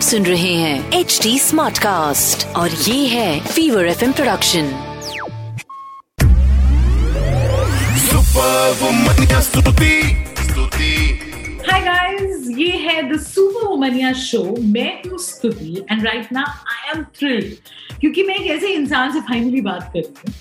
आप सुन रहे हैं एच डी स्मार्ट कास्ट और ये है Fever F production hi guys ये है द सुपर वुमनिया शो मैं हूँ Stuti and right now I am thrilled क्योंकि मैं एक ऐसे इंसान से फाइनली बात कर रही हूँ।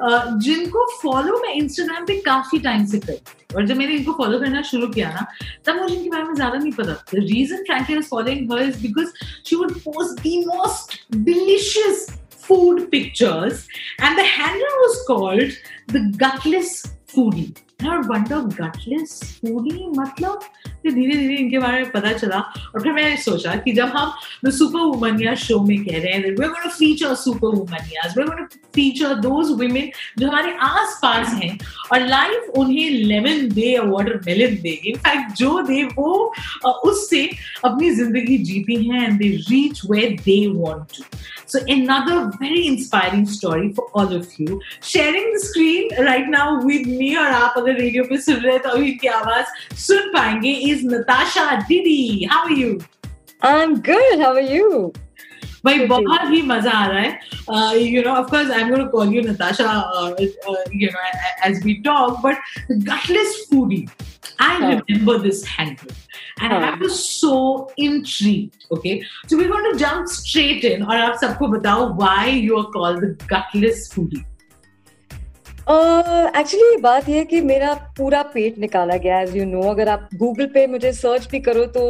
जिनको फॉलो मैं इंस्टाग्राम पे काफ़ी टाइम से कर और जब मैंने इनको फॉलो करना शुरू किया ना, तब मुझे इनके बारे में ज़्यादा नहीं पता। The reason frankly was following her is because she would post the most delicious food pictures and the handle was called the gutless foodie. और वंडर गटलेस फूडी मतलब? धीरे धीरे इनके बारे में पता चला और फिर मैंने सोचा कि जब हम द सुपर वुमनिया शो में कह रहे हैं super womanias we're going to feature those जो हमारे आस पास हैं और लाइफ उन्हें लेमन दे या वाटर मेलन दे इनफैक्ट जो दे, वो उससे अपनी ज़िंदगी जीती हैं and they reach where they want to So, another very inspiring story for all of you. Sharing the screen right now with me और आप अगर रेडियो पे सुन रहे हैं तो अभी इनकी आवाज़ सुन पाएँगे। इज नताशा दीदी how are you I am good how are you भाई बहुत ही मजा आ रहा है you know of course I am going to call you Natasha you know as we talk but gutless foodie I remember this handle and I was so intrigued. Okay, so we're going to jump straight in. और आप सबको बताओ why you are called the gutless foodie. Actually uh, बात यह कि मेरा पूरा पेट निकाला गया एज यू नो अगर आप गूगल पे मुझे सर्च भी करो तो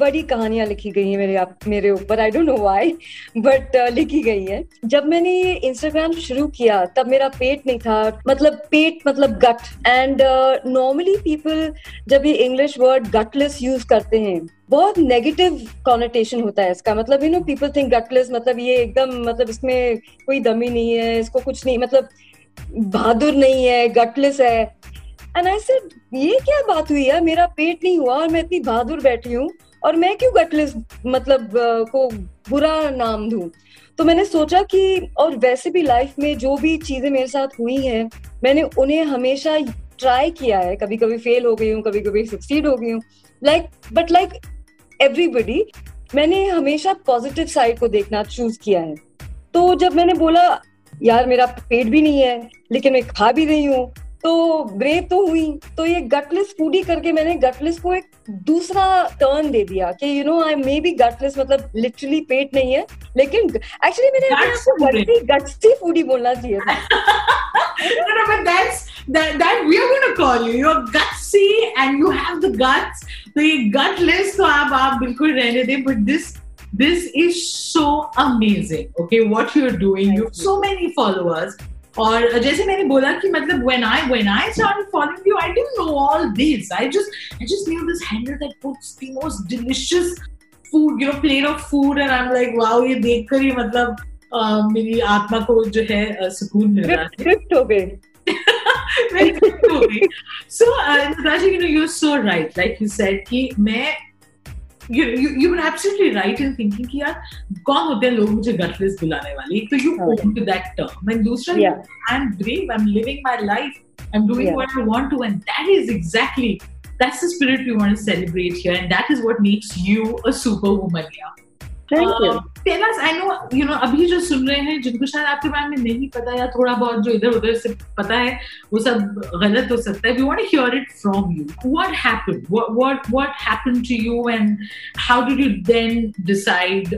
बड़ी कहानियाँ लिखी गई हैं मेरे आप मेरे ऊपर I don't know why but लिखी गई है। जब मैंने ये इंस्टाग्राम शुरू किया तब मेरा पेट नहीं था मतलब पेट मतलब गट एंड नॉर्मली पीपल जब ये इंग्लिश वर्ड गटलेस यूज़ करते हैं बहुत नेगेटिव कॉनोटेशन होता है इसका। मतलब you know people think gutless मतलब ये एकदम मतलब इसमें कोई दमी नहीं है इसको कुछ नहीं मतलब बहादुर नहीं है गटलेस है। एंड आई सेड ये क्या बात हुई है मेरा पेट नहीं हुआ और मैं इतनी बहादुर बैठी हूँ और मैं क्यों गटलेस मतलब को बुरा नाम दूँ? तो मैंने सोचा कि, और वैसे भी लाइफ में जो भी चीज़ें मेरे साथ हुई हैं, मैंने उन्हें हमेशा ट्राई किया है। कभी कभी फेल हो गई हूँ कभी कभी सक्सीड हो गई हूँ। लाइक बट लाइक एवरीबडी मैंने हमेशा पॉजिटिव साइड को देखना चूज़ किया है। तो जब मैंने बोला यार मेरा पेट भी नहीं है लेकिन मैं खा भी रही हूँ तो ब्रेव तो हुई तो ये गटलेस फूडी करके मैंने गटलेस को एक दूसरा टर्न दे दिया कि you know I may be gutless मतलब लिटरली पेट नहीं है लेकिन एक्चुअली मैंने आपको गट्सी गट्सी फूडी बोलना चाहिए था no, no, but that's that that we are going to call you. You're gutsy and you have the guts. ये gutless तो आप आप बिल्कुल रहने दें. But this this is so amazing. Okay, what you're doing. You have so many followers. और जैसे मैंने बोला कि मतलब when I when I started following you, I didn't know all this. I just I just knew this handle that puts the most delicious food, you know, plate of food, and I'm like, wow, ये देखकर ही मतलब uh, मेरी आत्मा को जो है uh, सुकून मिल रहा है. हो गए. so, uh, Natasha, you know, you're so right. Like you said कि मैं you you you were absolutely right in thinking कि यार कौन होते हैं लोग मुझे गटलेस बुलाने वाले तो you own to that term and दूसरा Yeah. I'm brave I'm living my life I'm doing Yeah. what I want to and that is exactly that's the spirit we want to celebrate here and that is what makes you a superwoman yeah Thank you. Tell I know you know अभी जो सुन रहे हैं जिनको शायद आपके बारे में नहीं पता या थोड़ा बहुत जो इधर उधर से पता है वो सब गलत हो सकता है। We want to hear it from you what happened what what happened to you and how did you then decide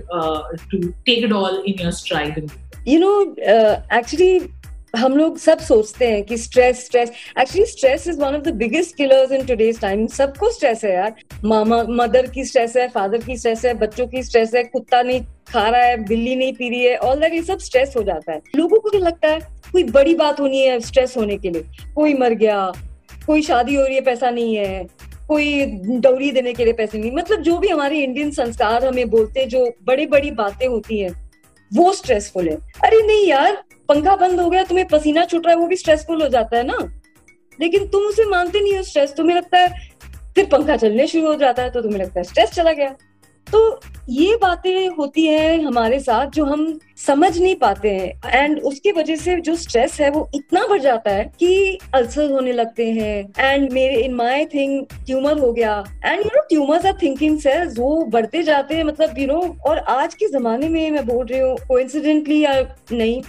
to take it all in your stride you know actually हम लोग सब सोचते हैं कि stress stress actually stress is one of the biggest killers in today's time सबको stress है यार. मामा मदर की स्ट्रेस है फादर की स्ट्रेस है, बच्चों की स्ट्रेस है, कुत्ता नहीं खा रहा है, बिल्ली नहीं पी रही है ऑल दैट ये सब स्ट्रेस हो जाता है. लोगों को क्या लगता है? कोई बड़ी बात होनी है स्ट्रेस होने के लिए. कोई मर गया, कोई शादी हो रही है, पैसा नहीं है, कोई डौरी देने के लिए पैसे नहीं. मतलब जो भी हमारे इंडियन संस्कार हमें बोलते हैं, जो बड़ी बड़ी बातें होती हैं, वो स्ट्रेसफुल है. अरे नहीं यार पंखा बंद हो गया, तुम्हें पसीना छूट रहा है, वो भी स्ट्रेसफुल हो जाता है ना? लेकिन तुम उसे मानते नहीं हो स्ट्रेस तुम्हें लगता है फिर पंखा चलने शुरू हो जाता है तो तुम्हें लगता है स्ट्रेस चला गया। तो ये बातें होती है हमारे साथ जो हम समझ नहीं पाते हैं। एंड उसकी वजह से जो स्ट्रेस है, वो इतना बढ़ जाता है कि अल्सर होने लगते हैं। एंड मेरे इन माय थिंग ट्यूमर हो गया। And you know tumours are thinking cells वो बढ़ते जाते हैं मतलब यू नो और आज के जमाने में मैं बोल रही हूँ कोइंसिडेंटली या नहीं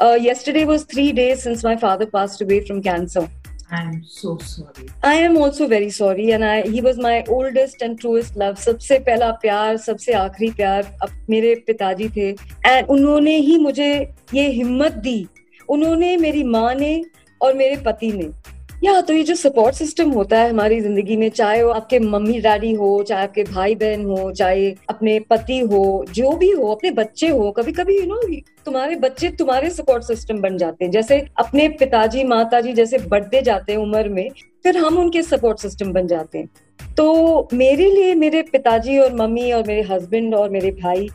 yesterday was three days since my father passed away from cancer I'm so sorry. I am also very sorry and I he was my oldest and truest love. सबसे पहला प्यार सबसे आखिरी प्यार अब मेरे पिताजी थे एंड उन्होंने ही मुझे ये हिम्मत दी उन्होंने मेरी माँ ने और मेरे पति ने या तो ये जो सपोर्ट सिस्टम होता है हमारी ज़िंदगी में, चाहे वो आपके मम्मी डैडी हो, चाहे आपके भाई बहन हो, चाहे अपने पति हो, जो भी हो, अपने बच्चे हो कभी कभी यू नो तुम्हारे बच्चे तुम्हारे सपोर्ट सिस्टम बन जाते हैं। जैसे अपने पिताजी, माताजी जैसे बढ़ते जाते हैं उम्र में, फिर हम उनके सपोर्ट सिस्टम बन जाते हैं। तो मेरे लिए मेरे पिताजी और मम्मी और मेरे हस्बैंड और मेरे भाई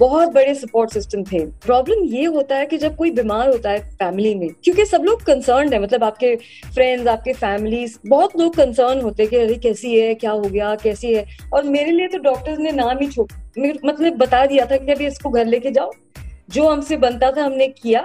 बहुत बड़े सपोर्ट सिस्टम थे। प्रॉब्लम ये होता है कि जब कोई बीमार होता है फैमिली में, क्योंकि सब लोग कंसर्न है मतलब आपके फ्रेंड्स आपके फैमिली बहुत लोग कंसर्न होते हैं कि अरे कैसी है, क्या हो गया, कैसी है? और मेरे लिए तो डॉक्टर्स ने नाम ही छोड़ मतलब बता दिया था कि अभी इसको घर लेके जाओ। जो हमसे बनता था हमने किया।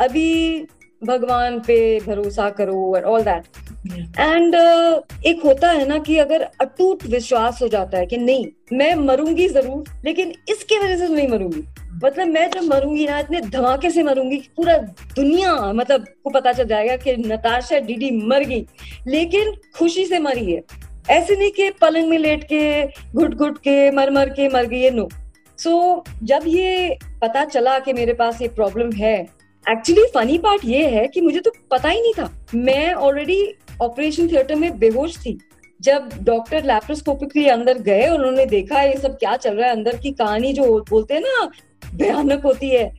अभी भगवान पे भरोसा करो और ऑल दैट एंड uh, एक होता है ना कि अगर अटूट विश्वास हो जाता है कि नहीं मैं मरूँगी ज़रूर लेकिन इसके वजह से नहीं मरूँगी। मतलब मैं जब मरूँगी ना इतने धमाके से मरूँगी कि पूरा दुनिया मतलब को पता चल जाएगा कि नताशा डीडी मर गई लेकिन खुशी से मरी है। ऐसे नहीं कि पलंग में लेट के घुट घुट के मर मर के मर गई है नो सो so, जब ये पता चला कि मेरे पास ये प्रॉब्लम है एक्चुअली फनी पार्ट ये है कि मुझे तो पता ही नहीं था। मैं ऑलरेडी ऑपरेशन थिएटर में बेहोश थी। जब डॉक्टर लैप्रोस्कोपिकली अंदर गए और उन्होंने देखा ये सब क्या चल रहा है अंदर की कहानी जो बोलते हैं ना भयानक होती है।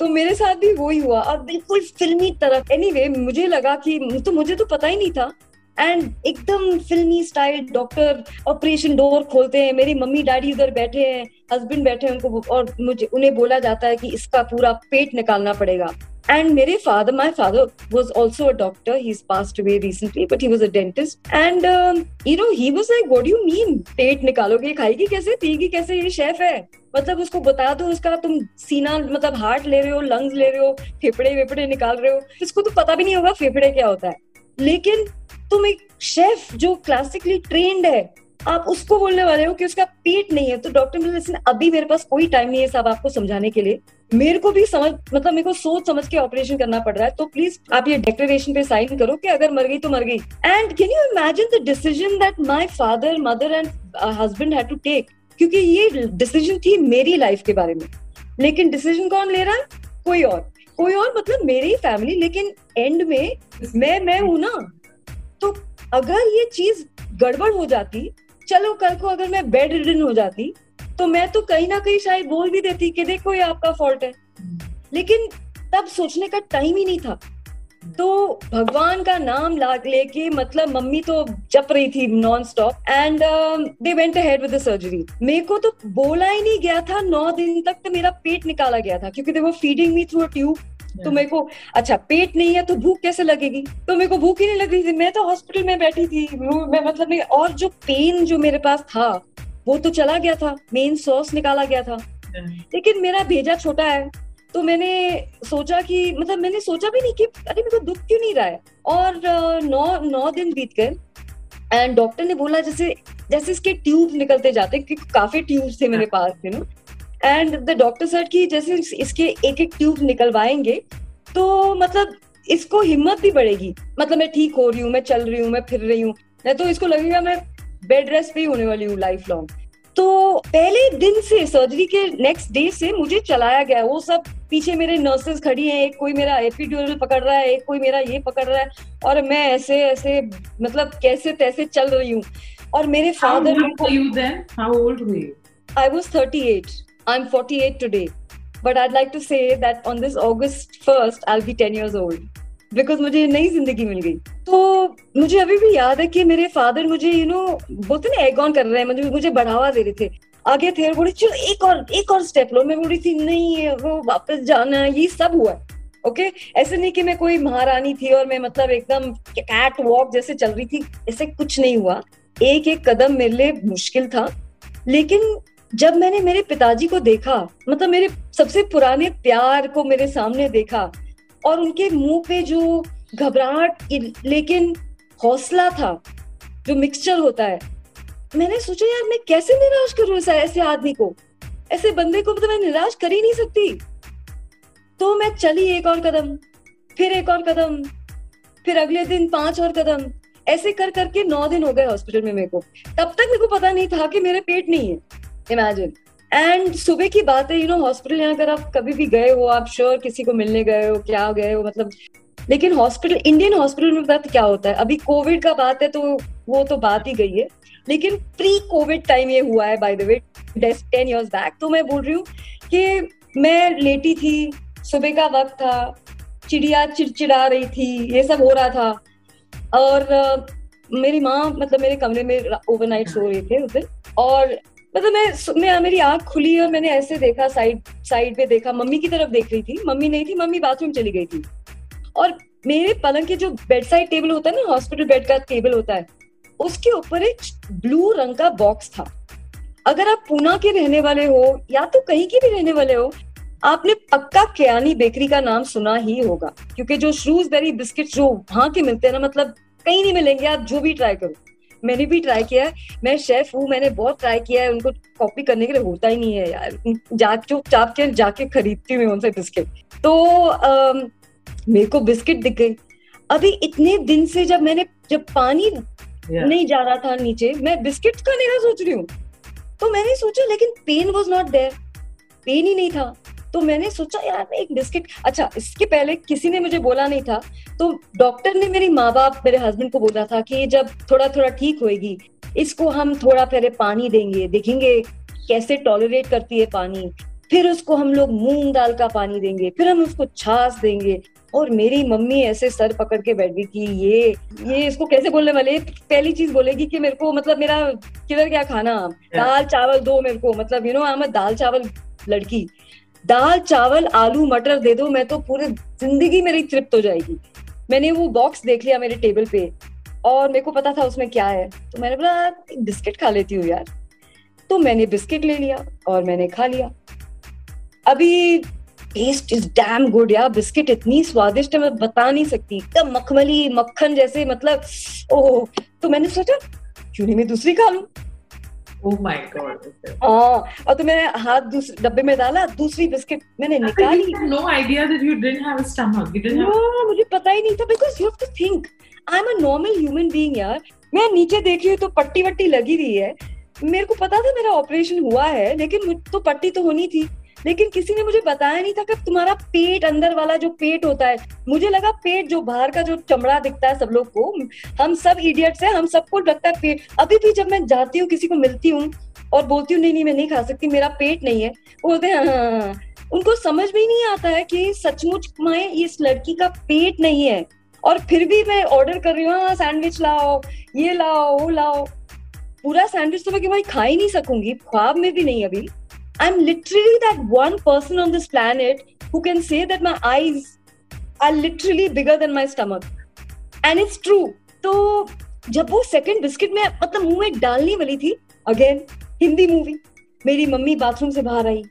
तो मेरे साथ भी वो ही हुआ और बिल्कुल फिल्मी तरफ़ एनीवे anyway, मुझे लगा कि तो मुझे तो पता ही नहीं था। एंड एकदम फिल्मी स्टाइल डॉक्टर ऑपरेशन डोर खोलते हैं। मेरी मम्मी डैडी उधर बैठे हैं हस्बैंड बैठे हैं उनको और मुझे उन्हें बोला जाता है कि इसका पूरा पेट निकालना पड़ेगा। And mere father, my father was also a doctor. He's passed away recently, but he was a dentist. And um, you know, he was like, "What do you? पेट निकालोगे? खाएगी कैसे? पिएगी कैसे? ये शेफ है। मतलब उसको बता दो उसका तुम सीना मतलब हार्ट ले रहे हो लंग्स ले रहे हो फेफड़े वेफड़े निकाल रहे हो। इसको तो पता भी नहीं होगा फेफड़े क्या होता है। लेकिन तुम एक शेफ जो क्लासिकली ट्रेंड है, आप उसको बोलने वाले हो कि उसका पेट नहीं है तो डॉक्टर ने अभी मेरे पास कोई टाइम नहीं है सब आपको समझाने के लिए। मेरे को भी समझ मतलब मेरे को सोच समझ के ऑपरेशन करना पड़ रहा है तो प्लीज़ आप ये डिक्लेरेशन पे साइन करो कि अगर मर गई तो मर गई। And can you imagine the decision that my father mother and husband had to take क्योंकि ये डिसीज़न थी मेरी लाइफ के बारे में। लेकिन डिसीज़न कौन ले रहा है? कोई और। कोई और मतलब मेरी फैमिली लेकिन एंड में मैं मैं हूँ ना। तो अगर ये चीज़ गड़बड़ हो जाती, चलो कल को अगर मैं बेड रिडन हो जाती तो मैं तो कहीं ना कहीं शायद बोल भी देती कि देखो ये आपका फॉल्ट है। लेकिन तब सोचने का टाइम ही नहीं था। तो भगवान का नाम लाग लेके मतलब मम्मी तो जप रही थी non stop and they went ahead with the surgery मेरे को तो बोला ही नहीं गया था, नौ दिन तक तो मेरा पेट निकाला गया था, क्योंकि दे वो feeding me through a tube तो मेरे को अच्छा पेट नहीं है तो भूख कैसे लगेगी? तो मेरे को भूख ही नहीं लग रही थी। मैं तो हॉस्पिटल में बैठी थी। मैं मतलब मैं और जो पेन जो मेरे पास था वो तो चला गया था। मेन सॉस निकाला गया था। लेकिन मेरा भेजा छोटा है। तो मैंने सोचा कि मतलब मैंने सोचा भी नहीं कि अरे मेरे को दुख क्यों नहीं रहा है? और नौ नौ दिन बीत गए। एंड डॉक्टर ने बोला जैसे जैसे इसके ट्यूब निकलते जाते काफ़ी ट्यूब थे मेरे पास थे ना एंड द डॉक्टर सेड की जैसे इसके एक एक ट्यूब निकलवाएँगे तो मतलब इसको हिम्मत भी बढ़ेगी। मतलब मैं ठीक हो रही हूँ मैं चल रही हूँ मैं फिर रही हूँ। नहीं तो इसको लगेगा मैं बेड रेस्ट पे ही होने वाली हूँ लाइफ लॉन्ग तो पहले दिन से सर्जरी के नेक्स्ट डे से मुझे चलाया गया। वो सब पीछे मेरे नर्सेस खड़ी हैं एक कोई मेरा एपिड्यूरल पकड़ रहा है एक कोई मेरा ये पकड़ रहा है। और मैं ऐसे ऐसे मतलब कैसे तैसे चल रही हूँ। और मेरे father I was thirty eight forty eight today but I like to say that on this August first I be ten years old because मुझे नई ज़िंदगी मिल गई। तो मुझे अभी भी याद है कि मेरे फादर मुझे यू नो बोलते ना एग ऑन कर रहे हैं, मुझे मुझे बढ़ावा दे रहे थे। आगे थे बोले, चलो, एक और एक और स्टेप लो। मैं बोली थी, नहीं वो वापस जाना, ये सब हुआ है। ओके? ऐसे नहीं कि मैं कोई महारानी थी और मैं मतलब एकदम कैट वॉक जैसे चल रही थी, ऐसे कुछ नहीं हुआ। एक एक कदम मेरे लिए मुश्किल था, लेकिन जब मैंने मेरे पिताजी को देखा मतलब मेरे सबसे पुराने प्यार को मेरे सामने देखा और उनके मुँह पे जो घबराहट लेकिन हौसला था, जो मिक्सचर होता है, मैंने सोचा, यार, मैं कैसे निराश करूँ ऐसे आदमी को? ऐसे बंदे को मतलब मैं निराश कर ही नहीं सकती। तो मैं चली एक और कदम, फिर एक और कदम, फिर अगले दिन पाँच और कदम, ऐसे कर करके नौ दिन हो गए हॉस्पिटल में मेरे को। तब तक मेरे को पता नहीं था कि मेरे पेट नहीं है। इमेजिन एंड सुबह की बात है यू नो हॉस्पिटल यहाँ अगर आप कभी भी गए हो आप श्योर किसी को मिलने गए हो क्या गए हो मतलब लेकिन हॉस्पिटल इंडियन हॉस्पिटल में पता क्या होता है? अभी कोविड का बात है तो वो तो बात ही गई है। लेकिन प्री कोविड टाइम ये हुआ है by the way ten years back तो मैं बोल रही हूँ कि मैं लेटी थी सुबह का वक्त था चिड़िया चिड़चिड़ा रही थी ये सब हो रहा था। और uh, मेरी माँ मतलब मेरे कमरे में ओवरनाइट सो रहे थे उस दिन। और मतलब मैं मैं, मेरी आँख खुली और मैंने ऐसे देखा साइड साइड पे देखा, मम्मी की तरफ़ देख रही थी। मम्मी नहीं थी, मम्मी बाथरूम चली गई थी। और मेरे पलंग के जो बेड साइड टेबल होता है ना हॉस्पिटल बेड का टेबल होता है, उसके ऊपर एक ब्लू रंग का बॉक्स था। अगर आप पूना के रहने वाले हो, या तो कहीं के भी रहने वाले हो, आपने पक्का क्यानी बेकरी का नाम सुना ही होगा। क्योंकि जो श्रूजबेरी बिस्किट जो वहाँ के मिलते हैं ना मतलब कहीं नहीं मिलेंगे, आप जो भी ट्राई करो। मैंने भी ट्राई किया है। मैं शेफ हूँ मैंने बहुत ट्राई किया है। उनको कॉपी करने के लिए होता ही नहीं है यार। जा चुपचाप के जाके खरीदती हूँ उनसे बिस्किट तो आ, मेरे को बिस्किट दिख गई। अभी इतने दिन से जब मैंने जब पानी yeah. नहीं जा रहा था नीचे मैं बिस्किट खाने का सोच रही हूँ। तो मैंने सोचा लेकिन pain was not there pain ही नहीं था। तो मैंने सोचा यार मैं एक बिस्किट अच्छा इसके पहले किसी ने मुझे बोला नहीं था तो डॉक्टर ने मेरी माँ बाप मेरे हस्बैंड को बोला था कि जब थोड़ा थोड़ा ठीक होएगी इसको हम थोड़ा पहले पानी देंगे देखेंगे कैसे टॉलरेट करती है पानी। फिर उसको हम लोग मूंग दाल का पानी देंगे फिर हम उसको छाछ देंगे और मेरी मम्मी ऐसे सर पकड़ के बैठ गई कि ये ये इसको कैसे बोलने वाले पहली चीज़ बोलेगी कि मेरे को मतलब मेरा किधर क्या खाना? दाल चावल दो मेरे को मतलब यू नो आई दाल चावल लड़की। दाल, चावल, आलू, मटर दे दो, मैं तो पूरे ज़िंदगी मेरी तृप्त हो जाएगी। मैंने वो बॉक्स देख लिया मेरे टेबल पे और मेरे को पता था उसमें क्या है। तो मैंने बोला बिस्किट खा लेती हूँ यार। तो मैंने बिस्किट ले लिया और मैंने खा लिया। अभी टेस्ट इज़ डैम गुड यार। बिस्किट इतनी स्वादिष्ट है, मैं बता नहीं सकती। एकदम मखमली, मक्खन जैसे मतलब ओह। तो मैंने सोचा, क्यों नहीं मैं दूसरी खा लू? हाँ, तो हाथ डब्बे में डाला दूसरी पता ही नहीं था because I am a normal human being मैं नीचे देखी तो पट्टी वट्टी लगी हुई है। मेरे को पता था मेरा ऑपरेशन हुआ है लेकिन तो पट्टी तो होनी थी। लेकिन किसी ने मुझे बताया नहीं था कि तुम्हारा पेट अंदर वाला जो पेट होता है मुझे लगा पेट जो बाहर का जो चमड़ा दिखता है सब लोग को हम सब इडियट्स हैं हम सबको लगता है पेट। अभी भी जब मैं जाती हूँ किसी को मिलती हूँ और बोलती हूँ नहीं नहीं मैं नहीं खा सकती मेरा पेट नहीं है बोलते हैं हाँ, हाँ, हाँ उनको समझ में नहीं आता है कि सचमुच माए इस लड़की का पेट नहीं है। और फिर भी मैं ऑर्डर कर रही हूँ सैंडविच लाओ ये लाओ वो लाओ। पूरा सैंडविच तो मैं भाई खा ही नहीं सकूँगी ख्वाब में भी नहीं अभी। I'm literally that one person on this planet who can say that my eyes are literally bigger than my stomach. And it's true. तो जब वो सेकंड बिस्किट में मतलब मुँह में डालने वाली थी अगेन हिंदी मूवी मेरी मम्मी बाथरूम से बाहर आई।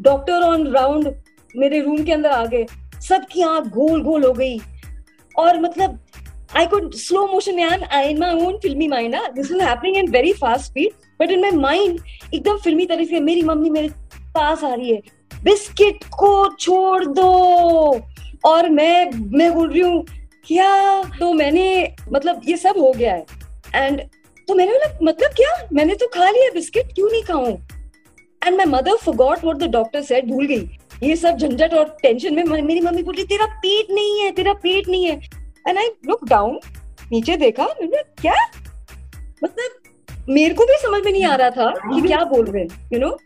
डॉक्टर ऑन राउंड मेरे रूम के अंदर आ गए। सबकी आँख गोल गोल हो गई। और मतलब I could slow motion I in my own filmy mind this is happening in very fast speed but in my mind एकदम फिल्मी तरीके से मेरी मम्मी मेरे पास आ रही है। बिस्किट को छोड़ दो। और मैं मैं बोल रही हूँ, क्या? तो मैंने मतलब ये सब हो गया है। एंड तो मैंने बोला मतलब क्या? मैंने तो खा लिया बिस्किट, क्यों नहीं खाऊं? And my mother forgot what the doctor said भूल गई। ये सब झंझट और टेंशन में मेरी मम्मी बोल रही, तेरा पेट नहीं है, तेरा पेट नहीं है। एंड आई लुक डाउन नीचे देखा, मैंने क्या? मतलब मेरे को भी समझ में नहीं आ रहा था कि क्या बोल रहे हैं you know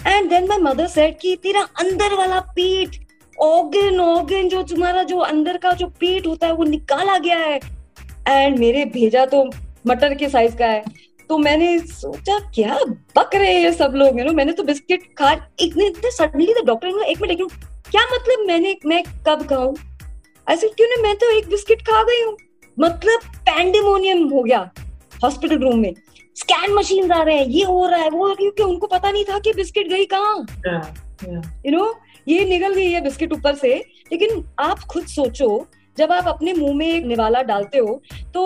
and then my mother said कि तेरा अंदर वाला पेट ऑर्गन ऑर्गन जो तुम्हारा जो अंदर का जो पेट होता है वो निकाला गया है। एंड मेरे भेजा तो मटर के साइज़ का है। तो मैंने सोचा क्या बक रहे हैं सब लोग यू नो मैंने तो बिस्किट खा इतने सडनली द डॉक्टर एक मिनट एक क्या मतलब मैंने मैं कब खाऊं? ऐसे क्यों नहीं मैं तो एक बिस्किट खा गई हूँ। मतलब पैंडेमोनियम हो गया हॉस्पिटल रूम में। स्कैन मशीन आ रहे हैं ये हो रहा है वो क्योंकि उनको पता नहीं था कि बिस्किट गई कहाँ. यू नो ये निकल गई है बिस्किट ऊपर से लेकिन आप खुद सोचो जब आप अपने मुँह में एक निवाला डालते हो तो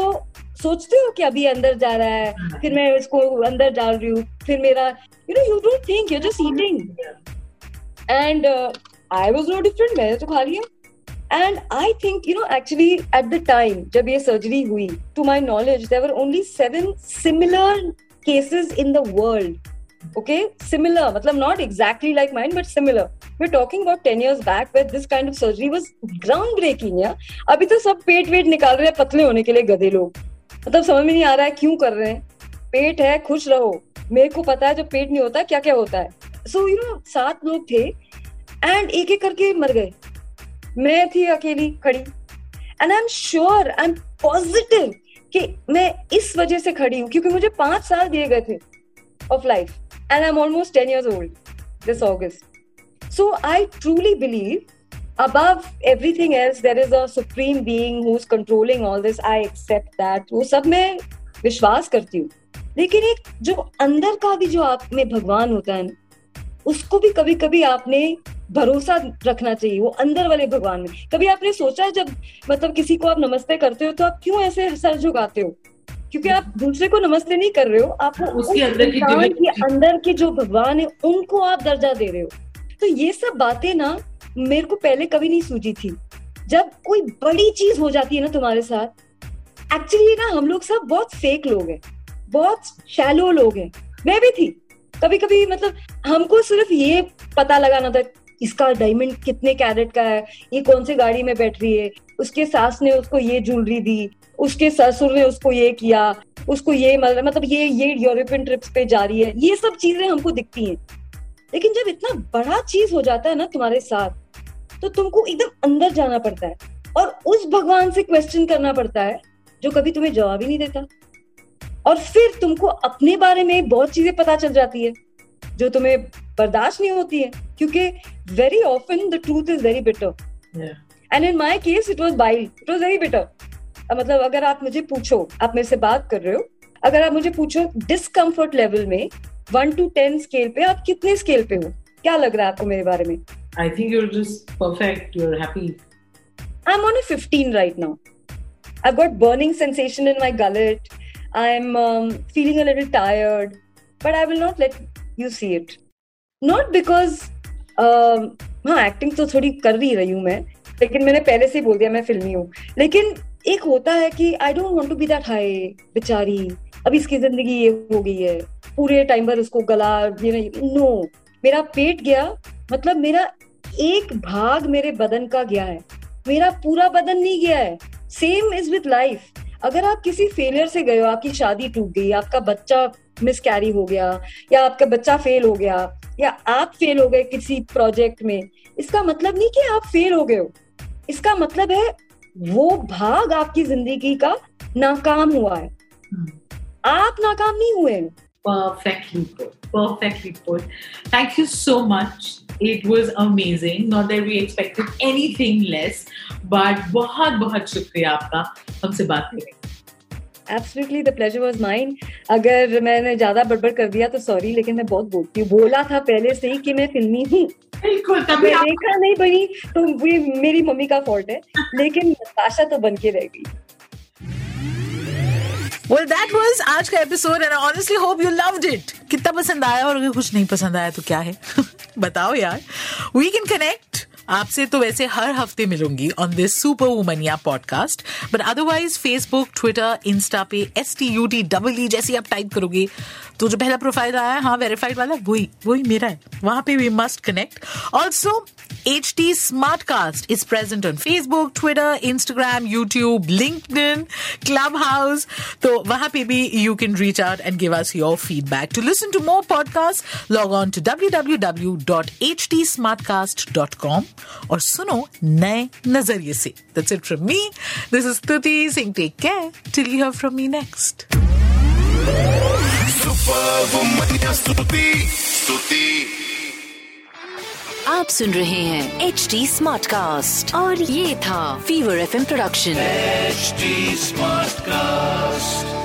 सोचते हो कि अभी अंदर जा रहा है फिर मैं इसको अंदर डाल रही हूँ फिर मेरा you know you don't think you just eating and I was no different मैंने तो खा लिया। And I think you know actually at the time जब ये सर्जरी हुई to my knowledge there only seven similar cases in the world okay? Similar matlab not exactly like mine, but similar. We're talking about 10 years back where this kind of surgery was groundbreaking, yeah? अभी तो सब पेट wait निकाल रहे हैं, पतले होने के लिए गधे लोग। मतलब समझ में नहीं आ रहा है क्यों कर रहे हैं। पेट है, खुश रहो। मेरे को पता है जब पेट नहीं होता क्या क्या होता है। सो यू नो सात लोग थे एंड एक एक करके मर गए। मैं थी अकेली खड़ी। And I am sure I am positive कि मैं इस वजह से खड़ी हूँ, क्योंकि मुझे पाँच साल दिए गए थे of life and I am almost ten year old this August so I truly believe above everything else there is a being controlling all this I accept that वो सब मैं विश्वास करती हूँ। लेकिन एक जो अंदर का भी जो आप में भगवान होता है ना, उसको भी कभी कभी आपने भरोसा रखना चाहिए वो अंदर वाले भगवान में। कभी आपने सोचा है जब मतलब किसी को आप नमस्ते करते हो तो आप क्यों ऐसे सर झुकाते हो? क्योंकि आप दूसरे को नमस्ते नहीं कर रहे हो आप उसके उस अंदर की के अंदर के जो भगवान है उनको आप दर्जा दे रहे हो। तो ये सब बातें ना मेरे को पहले कभी नहीं सूझी थी। जब कोई बड़ी चीज़ हो जाती है ना तुम्हारे साथ एक्चुअली ना हम लोग सब बहुत फेक लोग हैं बहुत शैलो लोग हैं। मैं भी थी। कभी कभी मतलब हमको सिर्फ़ ये पता लगाना था इसका डायमंड कितने कैरेट का है? ये कौन सी गाड़ी में बैठ रही है? उसके सास ने उसको ये ज्वेलरी दी, उसके ससुर ने उसको ये किया, उसको ये मतलब मतलब ये ये यूरोपियन ट्रिप्स पे जा रही है। ये सब चीज़ें हमको दिखती हैं। लेकिन जब इतना बड़ा चीज़ हो जाता है ना तुम्हारे साथ तो तुमको एकदम अंदर जाना पड़ता है और उस भगवान से क्वेश्चन करना पड़ता है, जो कभी तुम्हें जवाब ही नहीं देता। और फिर तुमको अपने बारे में बहुत चीज़ें पता चल जाती है, जो तुम्हें बर्दाश्त नहीं होती है क्योंकि very often the truth is very bitter and in my case it was bile it was very bitter मतलब अगर आप मुझे पूछो आप मेरे से बात कर रहे हो अगर आप मुझे पूछो डिस्कम्फर्ट लेवल में वन टू टेन स्केल पे आप कितने स्केल पे हो क्या लग रहा है आपको मेरे बारे में I think you're just perfect. You're happy. I'm on a 15 right now. I've got burning sensation in my gullet. I'm um, feeling a little tired, but I will not let you see it. Not because um, हाँ acting तो थोड़ी कर ही रही हूँ मैं लेकिन मैंने पहले से बोल दिया मैं फिल्मी हूँ। लेकिन एक होता है कि I don't want to be that high बेचारी। अब इसकी ज़िंदगी ये हो गई है। पूरे टाइम पर उसको गला ये नो मेरा पेट गया मतलब मेरा एक भाग मेरे बदन का गया है। मेरा पूरा बदन नहीं गया है। सेम इज़ विद लाइफ अगर आप किसी फेलियर से गए हो आपकी शादी टूट गई आपका बच्चा मिस कैरी हो गया या आपका बच्चा फेल हो गया या आप फेल हो गए किसी प्रोजेक्ट में इसका मतलब नहीं कि आप फेल हो गए हो इसका मतलब है वो भाग आपकी ज़िंदगी का नाकाम हुआ है Hmm. आप नाकाम नहीं हुए हैं Perfectly put. Perfectly put. Thank you so much. It was amazing. Not that we expected anything less, but बहुत बहुत शुक्रिया आपका हमसे बात करने के लिए। Absolutely the pleasure was mine अगर मैंने ज़्यादा बड़बड़ कर दिया तो सॉरी लेकिन मैं बहुत बोलती हूँ। बोला था पहले से ही कि मैं फिल्मी हूँ। बिल्कुल तभी आप देखा नहीं बनी तो ये मेरी मम्मी का फॉल्ट है। लेकिन नताशा तो बन के रह गई। Well, that was आज का episode and I honestly hope you loved it कितना पसंद आया और अगर कुछ नहीं पसंद आया तो क्या है? बताओ यार। वी कैन कनेक्ट आपसे तो वैसे हर हफ़्ते मिलूँगी on this super womania podcast but otherwise Facebook Twitter Insta पे S T U T double E जैसे आप टाइप करोगे तो जो पहला प्रोफ़ाइल आया, है हाँ वेरीफाइड वाला, वही वही मेरा है। वहाँ पे we must connect also H T smart cast is present on Facebook Twitter Instagram YouTube LinkedIn Clubhouse तो वहाँ पे भी you can reach out and give us your feedback to listen to more podcast log on to W W W dot H T smart cast dot com और सुनो नए नज़रिए से। That's it from me this is Stuti Singh take care till you hear from me next आप सुन रहे हैं H D smart cast और ये था fever FM production HD Smartcast.